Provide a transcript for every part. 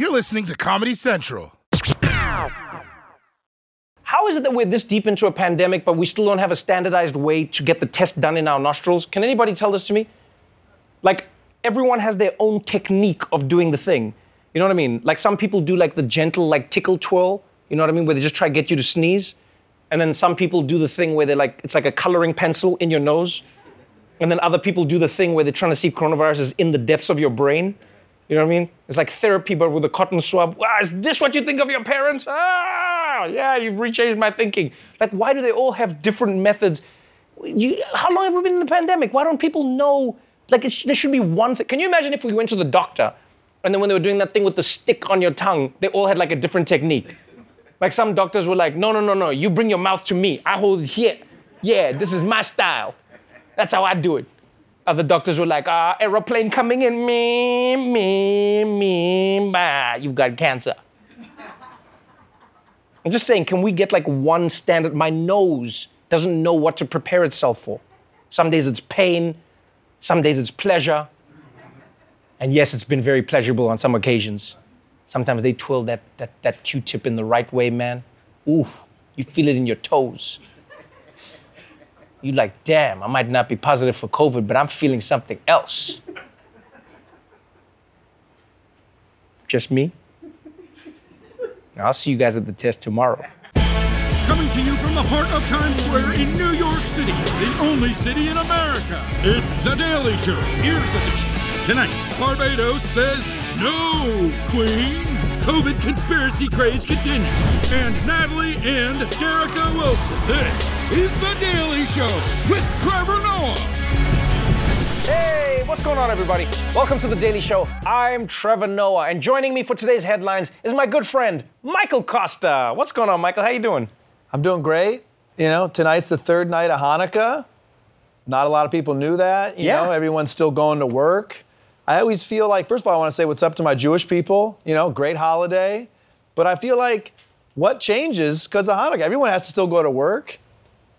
You're listening to Comedy Central. How is it that we're this deep into a pandemic, but we still don't have a standardized way to get the test done in our nostrils? Can anybody tell this to me? Like, everyone has their own technique of doing the thing. You know what I mean? Like, some people do like the gentle, like tickle twirl. You know what I mean? Where they just try to get you to sneeze. And then some people do the thing where they're like, it's like a coloring pencil in your nose. And then other people do the thing where they're trying to see coronavirus is in the depths of your brain. You know what I mean? It's like therapy, but with a cotton swab. Ah, is this what you think of your parents? Ah, yeah, you've rechanged my thinking. Like, why do they all have different methods? You, how long have we been in the pandemic? Why don't people know? Like, there should be one thing. Can you imagine if we went to the doctor and then when they were doing that thing with the stick on your tongue, they all had like a different technique? Like, some doctors were like, no, no, no, no, you bring your mouth to me. I hold it here. Yeah, this is my style. That's how I do it. Other doctors were like, ah, aeroplane coming in, me, me, me, bah, you've got cancer. I'm just saying, can we get like one standard? My nose doesn't know what to prepare itself for. Some days it's pain, some days it's pleasure. And yes, it's been very pleasurable on some occasions. Sometimes they twirl that, that, that Q tip in the right way, man. Ooh, you feel it in your toes. You like, damn, I might not be positive for COVID, but I'm feeling something else. Just me? I'll see you guys at the test tomorrow. Coming to you from the heart of Times Square in New York City, the only city in America. It's The Daily Show. Here's edition. Tonight, Barbados says no, Queen. COVID conspiracy craze continues. And Natalie and Derrica Wilson. This is The Daily Show with Trevor Noah. Hey, what's going on, everybody? Welcome to the Daily Show. I'm Trevor Noah, and joining me for today's headlines is my good friend Michael Kosta. What's going on, Michael? How you doing? I'm doing great. You know, tonight's the third night of Hanukkah. Not a lot of people knew that. You Yeah. know, everyone's still going to work. I always feel like, first of all, I want to say what's up to my Jewish people. You know, great holiday. But I feel like what changes because of Hanukkah? Everyone has to still go to work.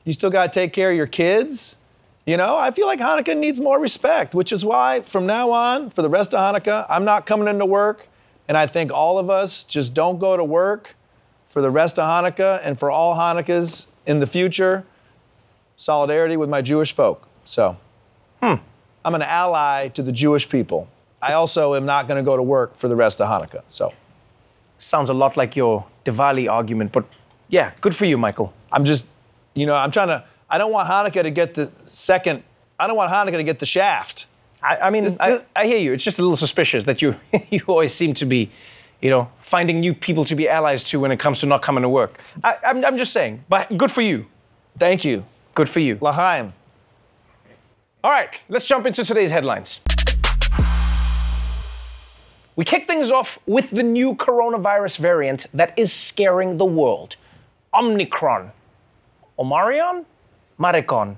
You still got to take care of your kids. You know, I feel like Hanukkah needs more respect, which is why from now on, for the rest of Hanukkah, I'm not coming into work. And I think all of us just don't go to work for the rest of Hanukkah and for all Hanukkahs in the future. Solidarity with my Jewish folk. So, hmm. I'm an ally to the Jewish people. I also am not going to go to work for the rest of Hanukkah. So, Sounds a lot like your Diwali argument, but yeah, good for you, Michael. I'm just, you know, I'm trying to, I don't want Hanukkah to get the second, I don't want Hanukkah to get the shaft. I, I mean, This- I, this- I hear you. It's just a little suspicious that you you always seem to be, you know, finding new people to be allies to when it comes to not coming to work. I, I'm, I'm just saying, but good for you. Thank you. Good for you. Lahaim. All right, let's jump into today's headlines. We kick things off with the new coronavirus variant that is scaring the world Omicron. Omarion? Maricon.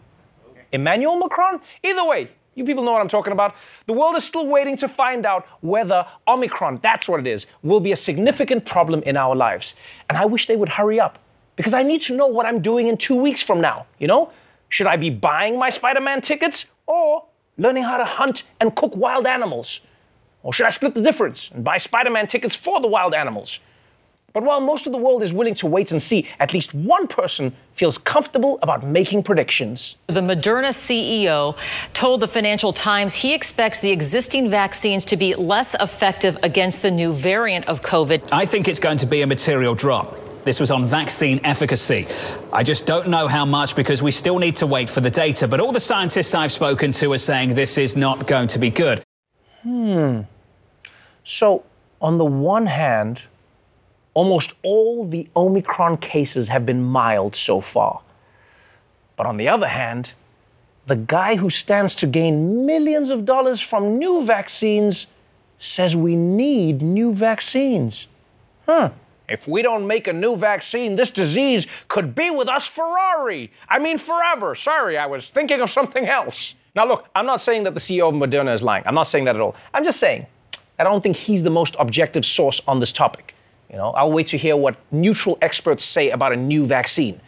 Emmanuel Macron? Either way, you people know what I'm talking about. The world is still waiting to find out whether Omicron, that's what it is, will be a significant problem in our lives. And I wish they would hurry up because I need to know what I'm doing in two weeks from now. You know? Should I be buying my Spider Man tickets or learning how to hunt and cook wild animals? Or should I split the difference and buy Spider Man tickets for the wild animals? But while most of the world is willing to wait and see, at least one person feels comfortable about making predictions. The Moderna CEO told the Financial Times he expects the existing vaccines to be less effective against the new variant of COVID. I think it's going to be a material drop. This was on vaccine efficacy. I just don't know how much because we still need to wait for the data. But all the scientists I've spoken to are saying this is not going to be good. Hmm. So, on the one hand, almost all the Omicron cases have been mild so far. But on the other hand, the guy who stands to gain millions of dollars from new vaccines says we need new vaccines. Huh. If we don't make a new vaccine, this disease could be with us Ferrari. I mean, forever. Sorry, I was thinking of something else. Now, look, I'm not saying that the CEO of Moderna is lying. I'm not saying that at all. I'm just saying I don't think he's the most objective source on this topic. You know, I'll wait to hear what neutral experts say about a new vaccine.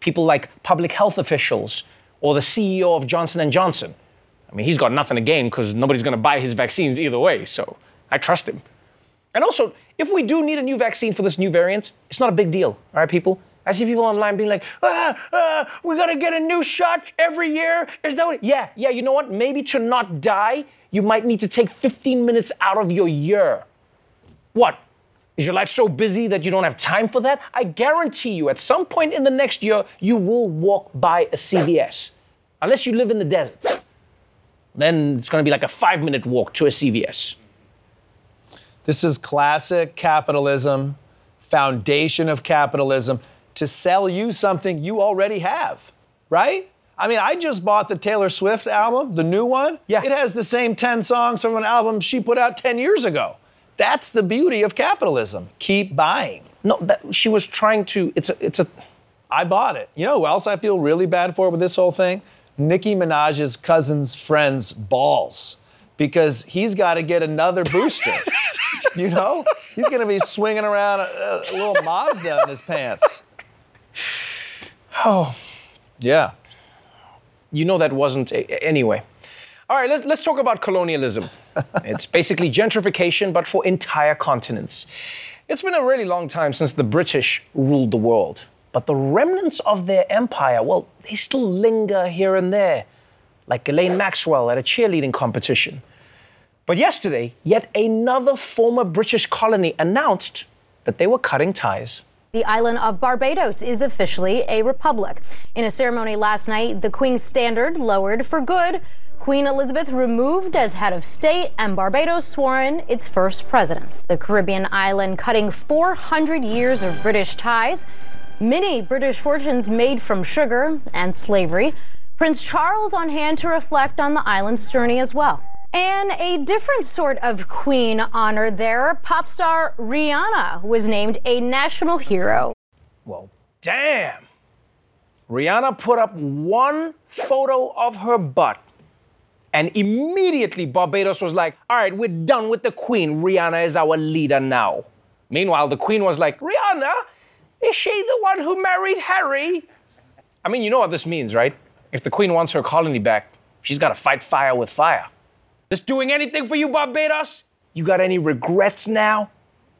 People like public health officials or the CEO of Johnson & Johnson. I mean, he's got nothing to gain because nobody's going to buy his vaccines either way, so I trust him. And also, if we do need a new vaccine for this new variant, it's not a big deal, all right, people? I see people online being like, ah, ah, we gotta get a new shot every year. Is that what? Yeah, yeah, you know what? Maybe to not die, you might need to take 15 minutes out of your year. What? Is your life so busy that you don't have time for that? I guarantee you, at some point in the next year, you will walk by a CVS. Unless you live in the desert. Then it's gonna be like a five minute walk to a CVS. This is classic capitalism, foundation of capitalism, to sell you something you already have, right? I mean, I just bought the Taylor Swift album, the new one. Yeah. It has the same 10 songs from an album she put out 10 years ago. That's the beauty of capitalism. Keep buying. No, that, she was trying to. It's a. It's a. I bought it. You know who else I feel really bad for with this whole thing? Nicki Minaj's cousin's friend's balls. Because he's got to get another booster. you know? He's going to be swinging around a, a little Mazda in his pants. Oh, Yeah. you know that wasn't a, anyway. All right, let's let's talk about colonialism. it's basically gentrification, but for entire continents. It's been a really long time since the British ruled the world, but the remnants of their empire, well, they still linger here and there, like Ghislaine Maxwell at a cheerleading competition. But yesterday, yet another former British colony announced that they were cutting ties. The island of Barbados is officially a republic. In a ceremony last night, the Queen's standard lowered for good. Queen Elizabeth removed as head of state and Barbados sworn its first president. The Caribbean island cutting 400 years of British ties. Many British fortunes made from sugar and slavery. Prince Charles on hand to reflect on the island's journey as well. And a different sort of queen honor there. Pop star Rihanna was named a national hero. Well, damn. Rihanna put up one photo of her butt, and immediately Barbados was like, all right, we're done with the Queen. Rihanna is our leader now. Meanwhile, the Queen was like, Rihanna, is she the one who married Harry? I mean, you know what this means, right? If the Queen wants her colony back, she's got to fight fire with fire. Just doing anything for you, Barbados? You got any regrets now?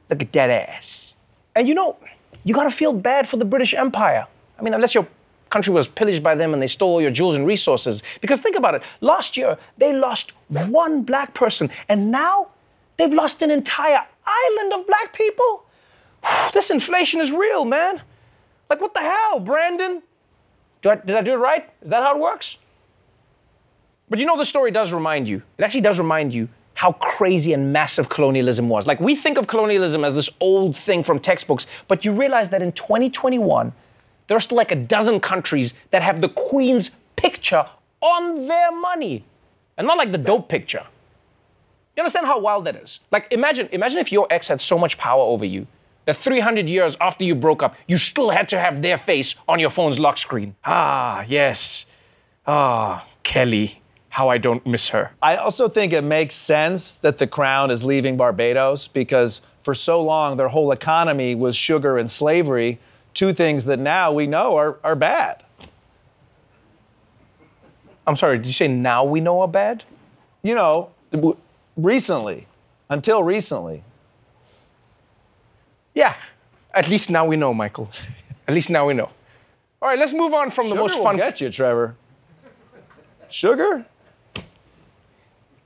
Look at that ass. And you know, you gotta feel bad for the British Empire. I mean, unless your country was pillaged by them and they stole all your jewels and resources. Because think about it last year, they lost one black person, and now they've lost an entire island of black people. This inflation is real, man. Like, what the hell, Brandon? Do I, did I do it right? Is that how it works? But you know, the story does remind you, it actually does remind you how crazy and massive colonialism was. Like, we think of colonialism as this old thing from textbooks, but you realize that in 2021, there are still like a dozen countries that have the Queen's picture on their money. And not like the dope picture. You understand how wild that is? Like, imagine, imagine if your ex had so much power over you that 300 years after you broke up, you still had to have their face on your phone's lock screen. Ah, yes. Ah, Kelly, how I don't miss her. I also think it makes sense that the crown is leaving Barbados because for so long their whole economy was sugar and slavery, two things that now we know are, are bad. I'm sorry, did you say now we know are bad? You know, recently, until recently. Yeah, at least now we know, Michael. at least now we know. All right, let's move on from the Sugar most will fun. get you, Trevor. Sugar?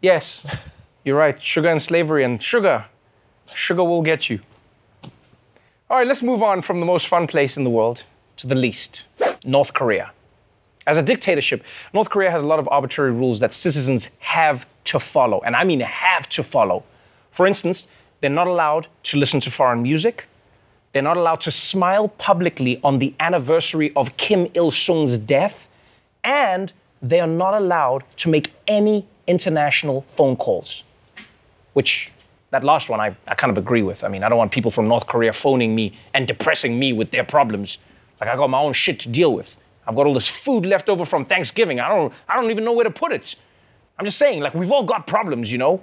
Yes, you're right. Sugar and slavery and sugar. Sugar will get you. All right, let's move on from the most fun place in the world to the least North Korea. As a dictatorship, North Korea has a lot of arbitrary rules that citizens have to follow. And I mean have to follow. For instance, they're not allowed to listen to foreign music. They're not allowed to smile publicly on the anniversary of Kim Il sung's death. And they are not allowed to make any international phone calls, which that last one I, I kind of agree with. I mean, I don't want people from North Korea phoning me and depressing me with their problems. Like I got my own shit to deal with. I've got all this food left over from Thanksgiving. I don't I don't even know where to put it. I'm just saying, like we've all got problems, you know?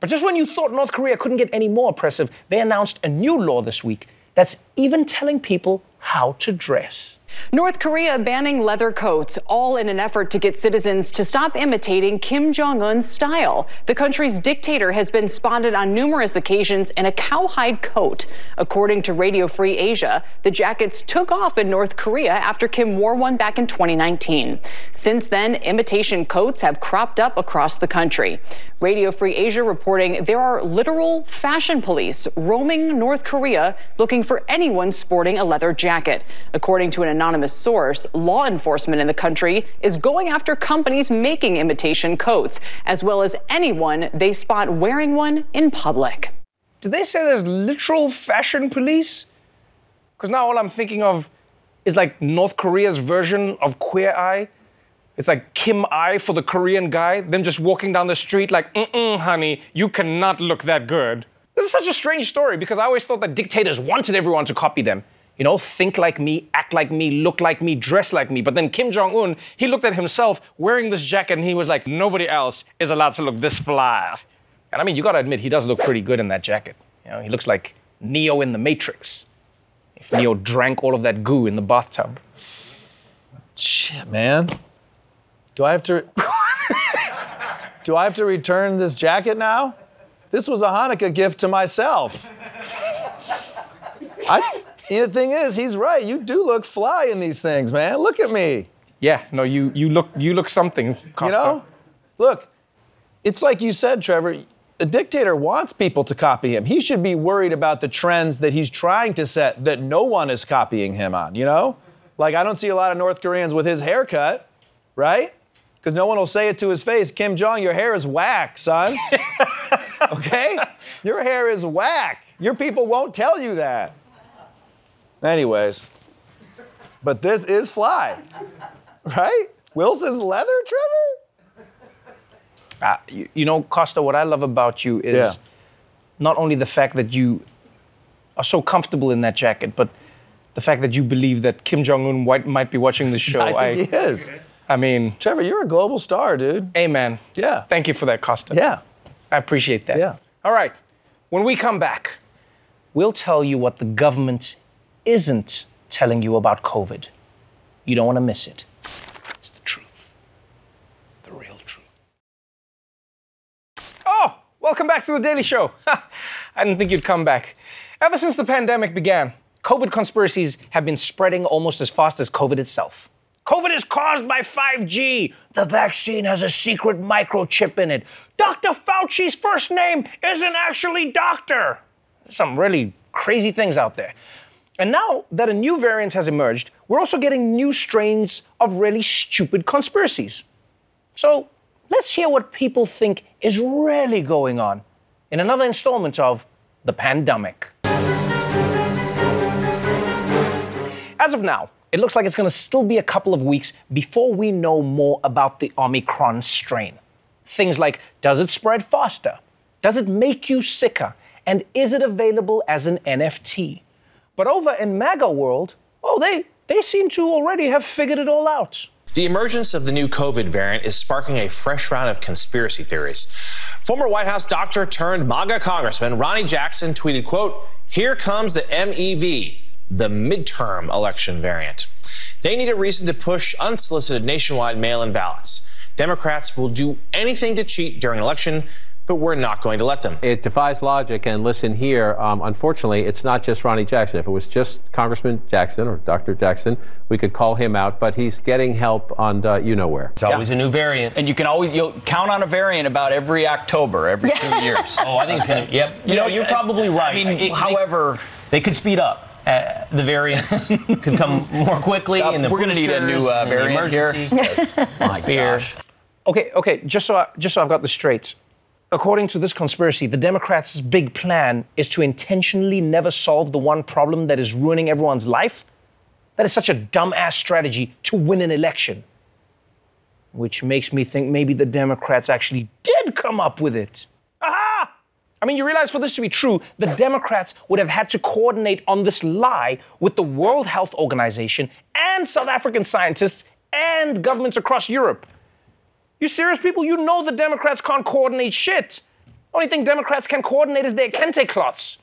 But just when you thought North Korea couldn't get any more oppressive, they announced a new law this week that's even telling people how to dress. North Korea banning leather coats, all in an effort to get citizens to stop imitating Kim Jong un's style. The country's dictator has been spotted on numerous occasions in a cowhide coat. According to Radio Free Asia, the jackets took off in North Korea after Kim wore one back in 2019. Since then, imitation coats have cropped up across the country. Radio Free Asia reporting there are literal fashion police roaming North Korea looking for anyone sporting a leather jacket. According to an anonymous source, law enforcement in the country is going after companies making imitation coats, as well as anyone they spot wearing one in public. Did they say there's literal fashion police? Because now all I'm thinking of is like North Korea's version of Queer Eye. It's like Kim I for the Korean guy, them just walking down the street like, mm-mm, honey, you cannot look that good. This is such a strange story because I always thought that dictators wanted everyone to copy them. You know, think like me, act like me, look like me, dress like me. But then Kim Jong un, he looked at himself wearing this jacket and he was like, nobody else is allowed to look this fly. And I mean, you gotta admit, he does look pretty good in that jacket. You know, he looks like Neo in the Matrix. If Neo drank all of that goo in the bathtub. Shit, man. Do I have to? do I have to return this jacket now? This was a Hanukkah gift to myself. I, the thing is, he's right. You do look fly in these things, man. Look at me. Yeah, no, you you look you look something. Kosta. You know, look. It's like you said, Trevor. A dictator wants people to copy him. He should be worried about the trends that he's trying to set that no one is copying him on. You know, like I don't see a lot of North Koreans with his haircut, right? Because no one will say it to his face. Kim Jong, your hair is whack, son. okay, your hair is whack. Your people won't tell you that. Anyways, but this is fly, right? Wilson's leather, Trevor? Uh, you, you know, Kosta, what I love about you is Yeah. not only the fact that you are so comfortable in that jacket, but the fact that you believe that Kim Jong Un might, be watching this show. I think he is. I mean, Trevor, you're a global star, dude. Amen. Yeah. Thank you for that, Kosta. Yeah. I appreciate that. Yeah. All right. When we come back, we'll tell you what the government isn't telling you about COVID. You don't want to miss it. It's the truth. The real truth. Oh, welcome back to the Daily Show. I didn't think you'd come back. Ever since the pandemic began, COVID conspiracies have been spreading almost as fast as COVID itself. COVID is caused by 5G. The vaccine has a secret microchip in it. Dr. Fauci's first name isn't actually doctor. Some really crazy things out there. And now that a new variant has emerged, we're also getting new strains of really stupid conspiracies. So let's hear what people think is really going on in another installment of The Pandumbic. As of now, it looks like it's going to still be a couple of weeks before we know more about the Omicron strain. Things like does it spread faster? Does it make you sicker? And is it available as an NFT? But over in MAGA world, oh, they, they seem to already have figured it all out. The emergence of the new COVID variant is sparking a fresh round of conspiracy theories. Former White House doctor turned MAGA congressman Ronny Jackson tweeted, quote, here comes the MEV, the midterm election variant. They need a reason to push unsolicited nationwide mail-in ballots. Democrats will do anything to cheat during election, but we're not going to let them. It defies logic. And listen here, um, unfortunately, it's not just Ronny Jackson. If it was just Congressman Jackson or Dr. Jackson, we could call him out, but he's getting help on uh, you know where. It's always a new variant. And you can always you'll count on a variant about every October, every two years. Oh, I think it's gonna. Yep. You know, you're probably right. I mean, It- however, they could speed up. Uh, the variants could come more quickly. Uh, in the we're gonna need a new, uh, and the variant here. emergency. my Fear. gosh. Okay, okay, just so, I, just so I've got the straight. According to this conspiracy, the Democrats' big plan is to intentionally never solve the one problem that is ruining everyone's life. That is such a dumbass strategy to win an election. Which makes me think maybe the Democrats actually did come up with it. Aha! I mean, you realize for this to be true, the Democrats would have had to coordinate on this lie with the World Health Organization and South African scientists and governments across Europe. You serious people? You know the Democrats can't coordinate shit. Only thing Democrats can coordinate is their kente cloths.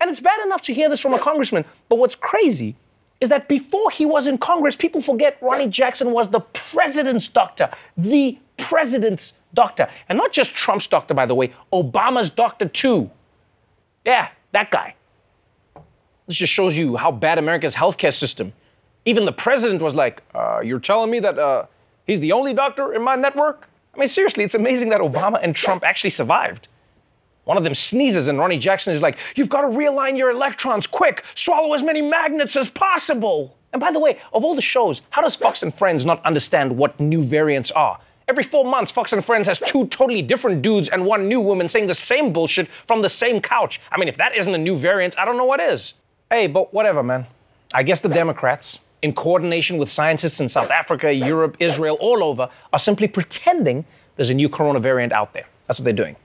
And it's bad enough to hear this from a congressman, but what's crazy is that before he was in Congress, people forget Ronny Jackson was the president's doctor, the president's doctor. And not just Trump's doctor, by the way, Obama's doctor too. Yeah, that guy. This just shows you how bad America's healthcare system. Even the president was like, uh, "You're telling me that uh, he's the only doctor in my network?" I mean, seriously, it's amazing that Obama and Trump actually survived. One of them sneezes, and Ronny Jackson is like, You've got to realign your electrons quick, swallow as many magnets as possible. And by the way, of all the shows, how does Fox and Friends not understand what new variants are? Every four months, Fox and Friends has two totally different dudes and one new woman saying the same bullshit from the same couch. I mean, if that isn't a new variant, I don't know what is. Hey, but whatever, man. I guess the Democrats, in coordination with scientists in South Africa, Europe, Israel, all over, are simply pretending there's a new corona variant out there. That's what they're doing.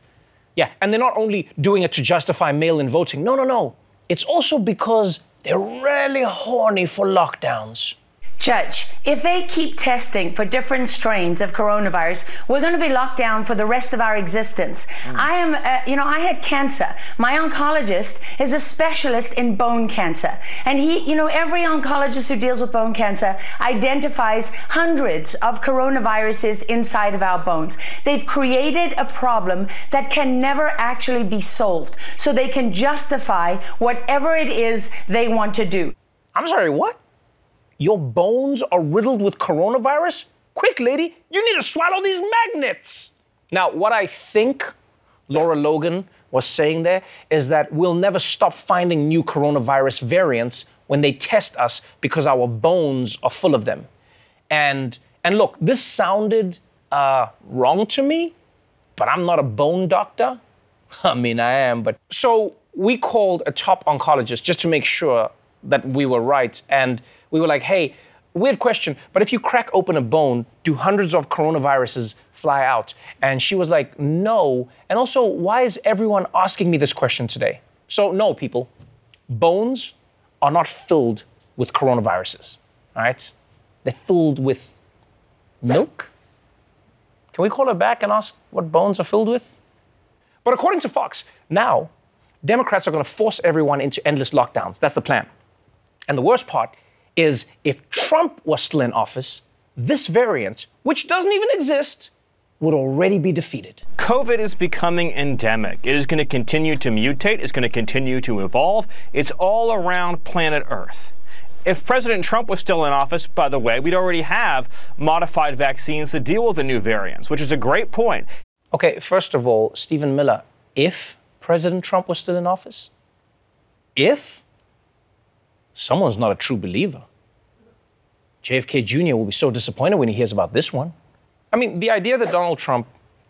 Yeah, and they're not only doing it to justify mail in voting. No, no, no. It's also because they're really horny for lockdowns. Judge, if they keep testing for different strains of coronavirus, we're going to be locked down for the rest of our existence. Mm. I am, uh, you know, I had cancer. My oncologist is a specialist in bone cancer. And he, you know, every oncologist who deals with bone cancer identifies hundreds of coronaviruses inside of our bones. They've created a problem that can never actually be solved. So they can justify whatever it is they want to do. I'm sorry, what? Your bones are riddled with coronavirus? Quick, lady, you need to swallow these magnets. Now, what I think Lara Logan was saying there is that we'll never stop finding new coronavirus variants when they test us because our bones are full of them. And and look, this sounded uh, wrong to me, but I'm not a bone doctor. I mean, I am, but so we called a top oncologist just to make sure that we were right. And we were like, hey, weird question, but if you crack open a bone, do hundreds of coronaviruses fly out? And she was like, no. And also, why is everyone asking me this question today? So, no, people, bones are not filled with coronaviruses, all right? They're filled with milk. Can we call her back and ask what bones are filled with? But according to Fox, now Democrats are going to force everyone into endless lockdowns. That's the plan. And the worst part is if Trump was still in office, this variant, which doesn't even exist, would already be defeated. COVID is becoming endemic. It is going to continue to mutate, it's going to continue to evolve. It's all around planet Earth. If President Trump was still in office, by the way, we'd already have modified vaccines to deal with the new variants, which is a great point. Okay, first of all, Stephen Miller, if President Trump was still in office, if someone's not a true believer. JFK Jr. will be so disappointed when he hears about this one. I mean, the idea that Donald Trump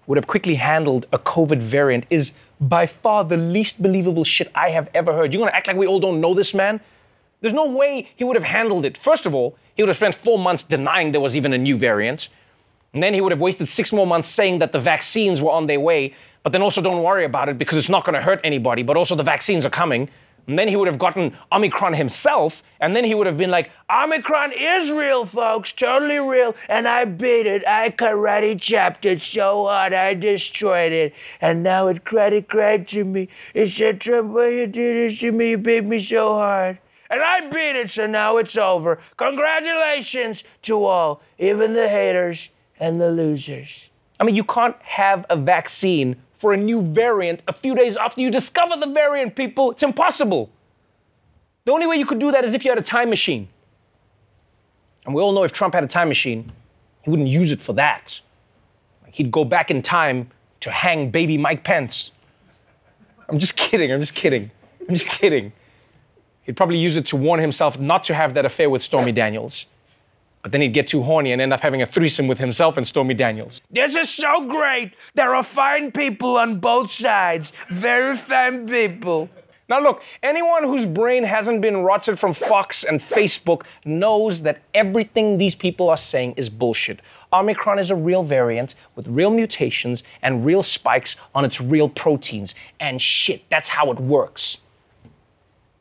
would have quickly handled a COVID variant is by far the least believable shit I have ever heard. You're gonna act like we all don't know this man? There's no way he would have handled it. First of all, he would have spent four months denying there was even a new variant. And then he would have wasted six more months saying that the vaccines were on their way, but then also don't worry about it because it's not gonna hurt anybody, but also the vaccines are coming. And then he would have gotten Omicron himself, and then he would have been like, Omicron is real, folks, totally real, and I beat it. I karate chopped it so hard, I destroyed it, and now it credit credit to me. It said, Trump, why you did this to me? You beat me so hard. And I beat it, so now it's over. Congratulations to all, even the haters and the losers. I mean, you can't have a vaccine for a new variant a few days after you discover the variant, people. It's impossible. The only way you could do that is if you had a time machine. And we all know if Trump had a time machine, he wouldn't use it for that. He'd go back in time to hang baby Mike Pence. I'm just kidding, I'm just kidding. I'm just kidding. He'd probably use it to warn himself not to have that affair with Stormy Daniels. But then he'd get too horny and end up having a threesome with himself and Stormy Daniels. This is so great. There are fine people on both sides. Very fine people. Now, look, anyone whose brain hasn't been rotted from Fox and Facebook knows that everything these people are saying is bullshit. Omicron is a real variant with real mutations and real spikes on its real proteins. And shit, that's how it works.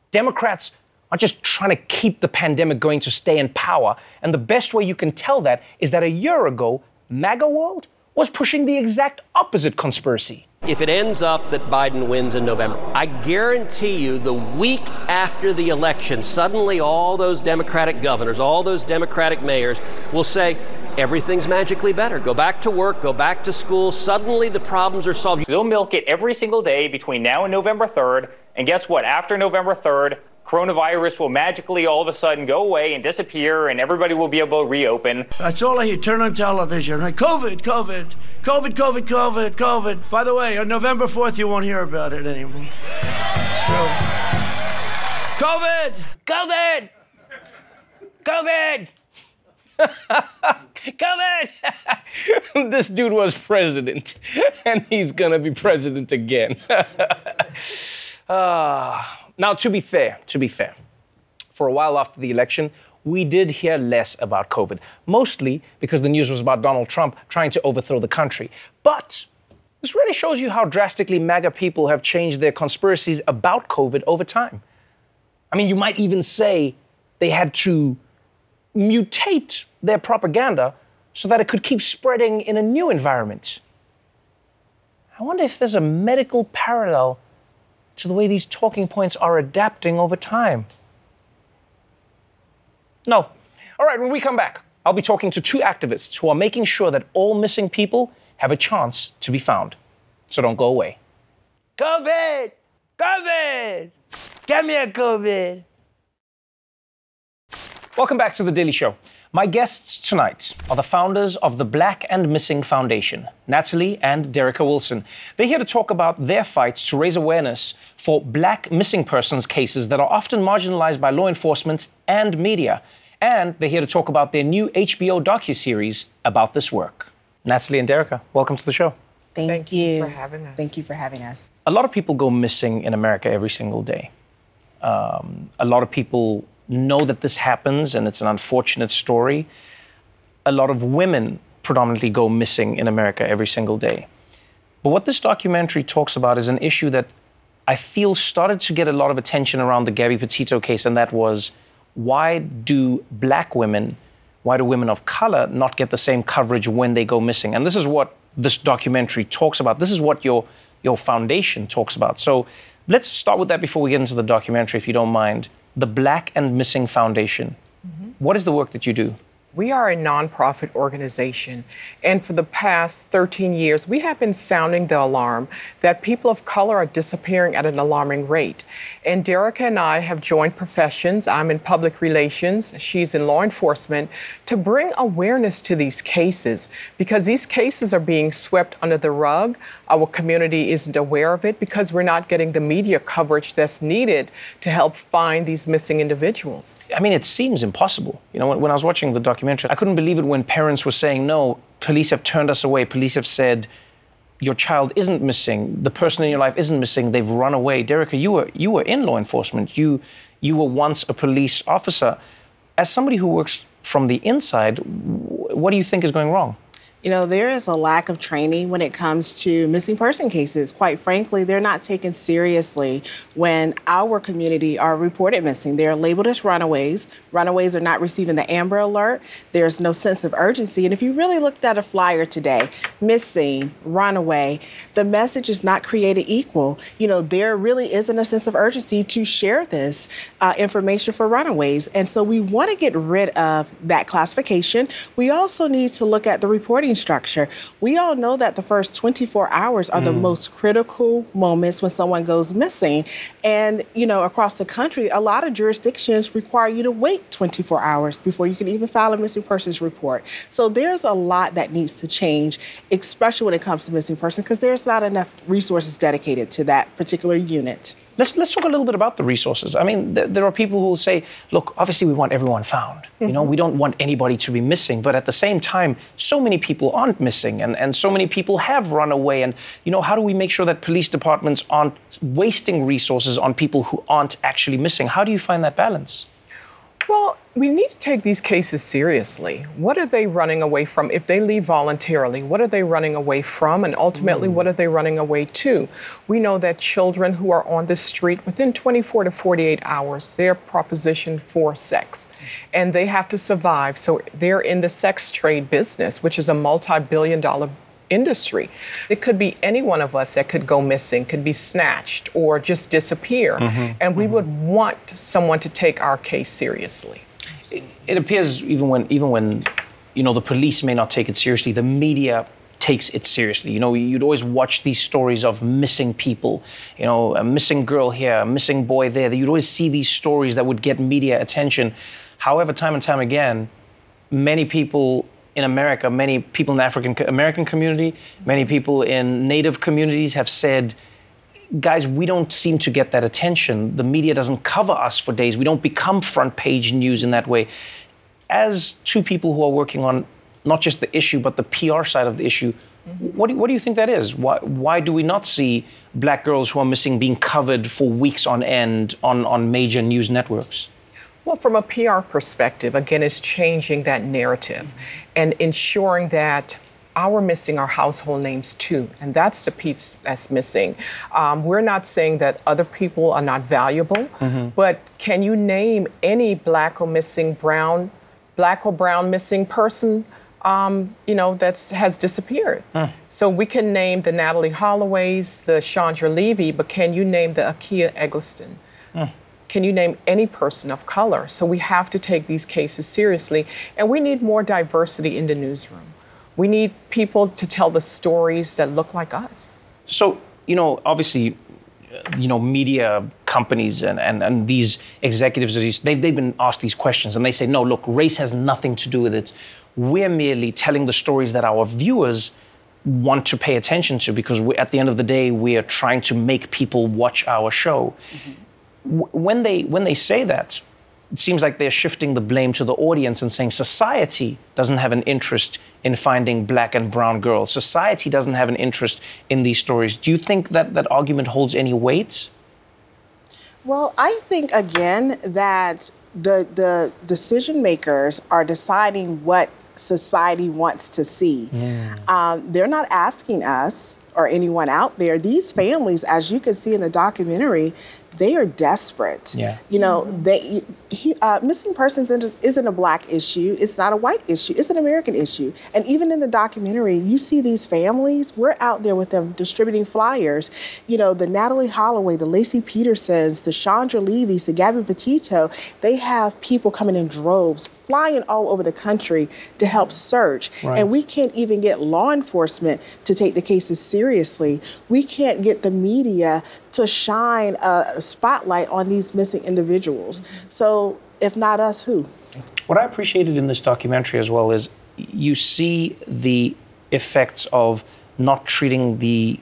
Democrats are just trying to keep the pandemic going to stay in power. And the best way you can tell that is that a year ago, MAGA World was pushing the exact opposite conspiracy. If it ends up that Biden wins in November, I guarantee you the week after the election, suddenly all those Democratic governors, all those Democratic mayors will say, everything's magically better. Go back to work, go back to school. Suddenly the problems are solved. They'll milk it every single day between now and November 3rd. And guess what? After November 3rd, coronavirus will magically all of a sudden go away and disappear, and everybody will be able to reopen. That's all I hear. Turn on television. Right? COVID, COVID, COVID, COVID, COVID, COVID. By the way, on November 4th, you won't hear about it anymore. It's true. COVID! COVID! COVID! COVID! this dude was president, and he's gonna be president again. Ah. Now, to be fair, to be fair, for a while after the election, we did hear less about COVID, mostly because the news was about Donald Trump trying to overthrow the country. But this really shows you how drastically MAGA people have changed their conspiracies about COVID over time. I mean, you might even say they had to mutate their propaganda so that it could keep spreading in a new environment. I wonder if there's a medical parallel to the way these talking points are adapting over time. No. All right, when we come back, I'll be talking to two activists who are making sure that all missing people have a chance to be found. So don't go away. COVID! COVID! Get me a COVID! Welcome back to The Daily Show. My guests tonight are the founders of the Black and Missing Foundation, Natalie and Derrica Wilson. They're here to talk about their fights to raise awareness for black missing persons cases that are often marginalized by law enforcement and media. And they're here to talk about their new HBO docuseries about this work. Natalie and Derrica, welcome to the show. Thank, Thank you for having us. Thank you for having us. A lot of people go missing in America every single day. Um, a lot of people know that this happens and it's an unfortunate story. A lot of women predominantly go missing in America every single day. But what this documentary talks about is an issue that I feel started to get a lot of attention around the Gabby Petito case, and that was why do black women, why do women of color not get the same coverage when they go missing? And this is what this documentary talks about. This is what your, your foundation talks about. So let's start with that before we get into the documentary, if you don't mind the Black and Missing Foundation. Mm-hmm. What is the work that you do? We are a nonprofit organization, and for the past 13 years, we have been sounding the alarm that people of color are disappearing at an alarming rate. And Derrica and I have joined professions. I'm in public relations, she's in law enforcement, to bring awareness to these cases because these cases are being swept under the rug. Our community isn't aware of it because we're not getting the media coverage that's needed to help find these missing individuals. I mean, it seems impossible. You know, when, when I was watching the documentary. I couldn't believe it when parents were saying, no, police have turned us away. Police have said, your child isn't missing. The person in your life isn't missing. They've run away. Derrica, you were, you were in law enforcement. You, you were once a police officer. As somebody who works from the inside, what do you think is going wrong? You know, there is a lack of training when it comes to missing person cases. Quite frankly, they're not taken seriously when our community are reported missing. They're labeled as runaways. Runaways are not receiving the Amber Alert. There's no sense of urgency. And if you really looked at a flyer today, missing, runaway, the message is not created equal. You know, there really isn't a sense of urgency to share this uh, information for runaways. And so we want to get rid of that classification. We also need to look at the reporting structure. We all know that the first 24 hours are mm. the most critical moments when someone goes missing. And, you know, across the country, a lot of jurisdictions require you to wait 24 hours before you can even file a missing persons report. So there's a lot that needs to change, especially when it comes to missing persons, because there's not enough resources dedicated to that particular unit. Let's, let's talk a little bit about the resources. I mean, th- there are people who will say, look, obviously we want everyone found. Mm-hmm. You know, mm-hmm. we don't want anybody to be missing. But at the same time, so many people aren't missing and, and so many people have run away. And, you know, how do we make sure that police departments aren't wasting resources on people who aren't actually missing? How do you find that balance? Well, we need to take these cases seriously. What are they running away from? If they leave voluntarily, what are they running away from? And ultimately, mm. what are they running away to? We know that children who are on the street within 24 to 48 hours, they're propositioned for sex and they have to survive. So they're in the sex trade business, which is a multi billion dollar industry. It could be any one of us that could go missing, could be snatched or just disappear. Mhm, And we would want someone to take our case seriously. it appears even when even when you know the police may not take it seriously, the media takes it seriously. You know, you'd always watch these stories of missing people, you know, a missing girl here, a missing boy there. You'd always see these stories that would get media attention. However, time and time again, many people in America, many people in the African American community, many people in Native communities have said, guys, we don't seem to get that attention. The media doesn't cover us for days. We don't become front page news in that way. As two people who are working on not just the issue, but the PR side of the issue, mm-hmm. what, do, what do you think that is? Why, why do we not see black girls who are missing being covered for weeks on end on, on major news networks? Well, from a PR perspective, again, it's changing that narrative and ensuring that our missing our household names too, and that's the piece that's missing. Um, we're not saying that other people are not valuable, but can you name any black or missing brown, black or brown missing person? Um, you know, that's has disappeared. So we can name the Natalie Holloways, the Chandra Levy, but can you name the Akia Eggleston? Can you name any person of color? So we have to take these cases seriously, and we need more diversity in the newsroom. We need people to tell the stories that look like us. So, you know, obviously, uh, you know, media companies and, and, and these executives, they've, they've been asked these questions and they say, no, look, race has nothing to do with it. We're merely telling the stories that our viewers want to pay attention to because we, at the end of the day, we are trying to make people watch our show. W- When they, when they say that, it seems like they're shifting the blame to the audience and saying society doesn't have an interest in finding black and brown girls. Society doesn't have an interest in these stories. Do you think that that argument holds any weight? Well, I think again that the the decision makers are deciding what society wants to see. Um, they're not asking us or anyone out there. These families, as you can see in the documentary, they are desperate. Yeah. You know, they he, uh, missing persons isn't- a black issue. It's not a white issue. It's an American issue. And even in the documentary, you see these families. We're out there with them distributing flyers. You know, the Natalie Holloway, the Laci Petersons, the Chandra Levy's, the Gabby Petito. They have people coming in droves, flying all over the country to help search. Right. And we can't even get law enforcement to take the cases seriously. We can't get the media to shine a spotlight on these missing individuals. So, if not us, who? What I appreciated in this documentary as well is you see the effects of not treating the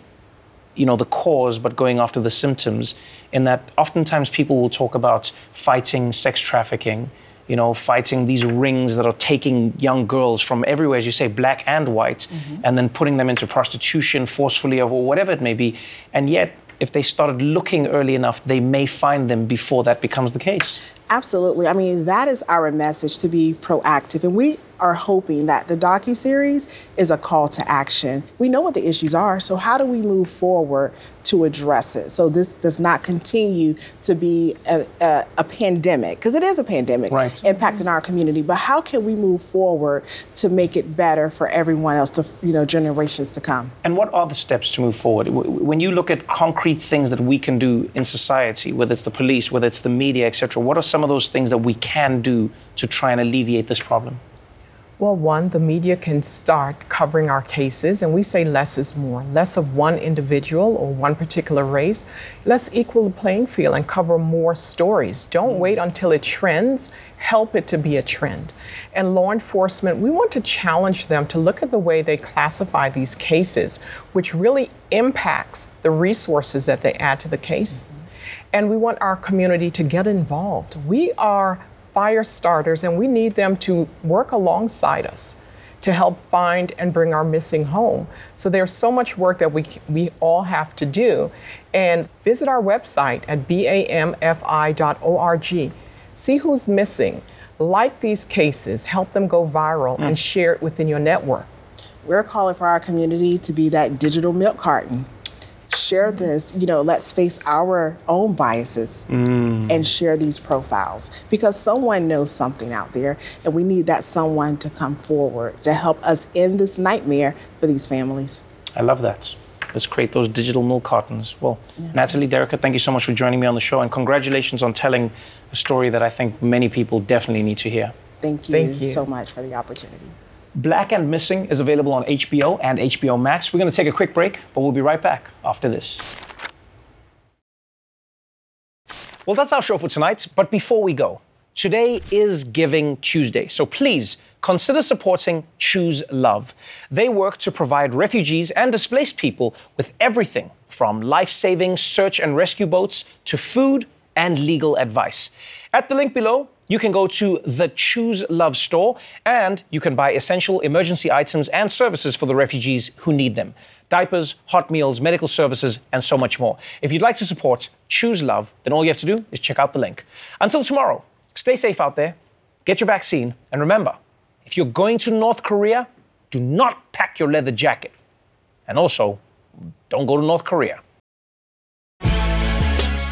you know the cause but going after the symptoms in that oftentimes people will talk about fighting sex trafficking you know fighting these rings that are taking young girls from everywhere as you say black and white mm-hmm. and then putting them into prostitution forcefully or whatever it may be. And yet if they started looking early enough they may find them before that becomes the case Absolutely. I mean, that is our message to be proactive. And we are hoping that the docu-series is a call to action. We know what the issues are, so how do we move forward to address it so this does not continue to be a, a, a pandemic? Because it is a pandemic Right. impacting our community. But how can we move forward to make it better for everyone else, to, you know, generations to come? And what are the steps to move forward? When you look at concrete things that we can do in society, whether it's the police, whether it's the media, etc., what are some of those things that we can do to try and alleviate this problem? Well, one, the media can start covering our cases, and we say less is more. Less of one individual or one particular race. Let's equal the playing field and cover more stories. Don't wait mm. until it trends, help it to be a trend. And law enforcement, we want to challenge them to look at the way they classify these cases, which really impacts the resources that they add to the case. Mm-hmm. And we want our community to get involved. We are fire starters, and we need them to work alongside us to help find and bring our missing home. So there's so much work that we, we all have to do. And visit our website at bamfi.org. See who's missing. Like these cases, help them go viral, and mm. share it within your network. We're calling for our community to be that digital milk carton. Share this, you know, let's face our own biases mm. and share these profiles because someone knows something out there and we need that someone to come forward to help us end this nightmare for these families. I love that. Let's create those digital milk cartons. Well, Natalie, Derrica, thank you so much for joining me on the show, and congratulations on telling a story that I think many people definitely need to hear. Thank you, Thank you. so much for the opportunity. Black and Missing is available on HBO and HBO Max. We're going to take a quick break, but we'll be right back after this. Well, that's our show for tonight. But before we go, today is Giving Tuesday. So please consider supporting Choose Love. They work to provide refugees and displaced people with everything from life saving search and rescue boats to food and legal advice. At the link below, you can go to the Choose Love store and you can buy essential emergency items and services for the refugees who need them diapers, hot meals, medical services, and so much more. If you'd like to support Choose Love, then all you have to do is check out the link. Until tomorrow, stay safe out there, get your vaccine, and remember if you're going to North Korea, do not pack your leather jacket. And also, don't go to North Korea.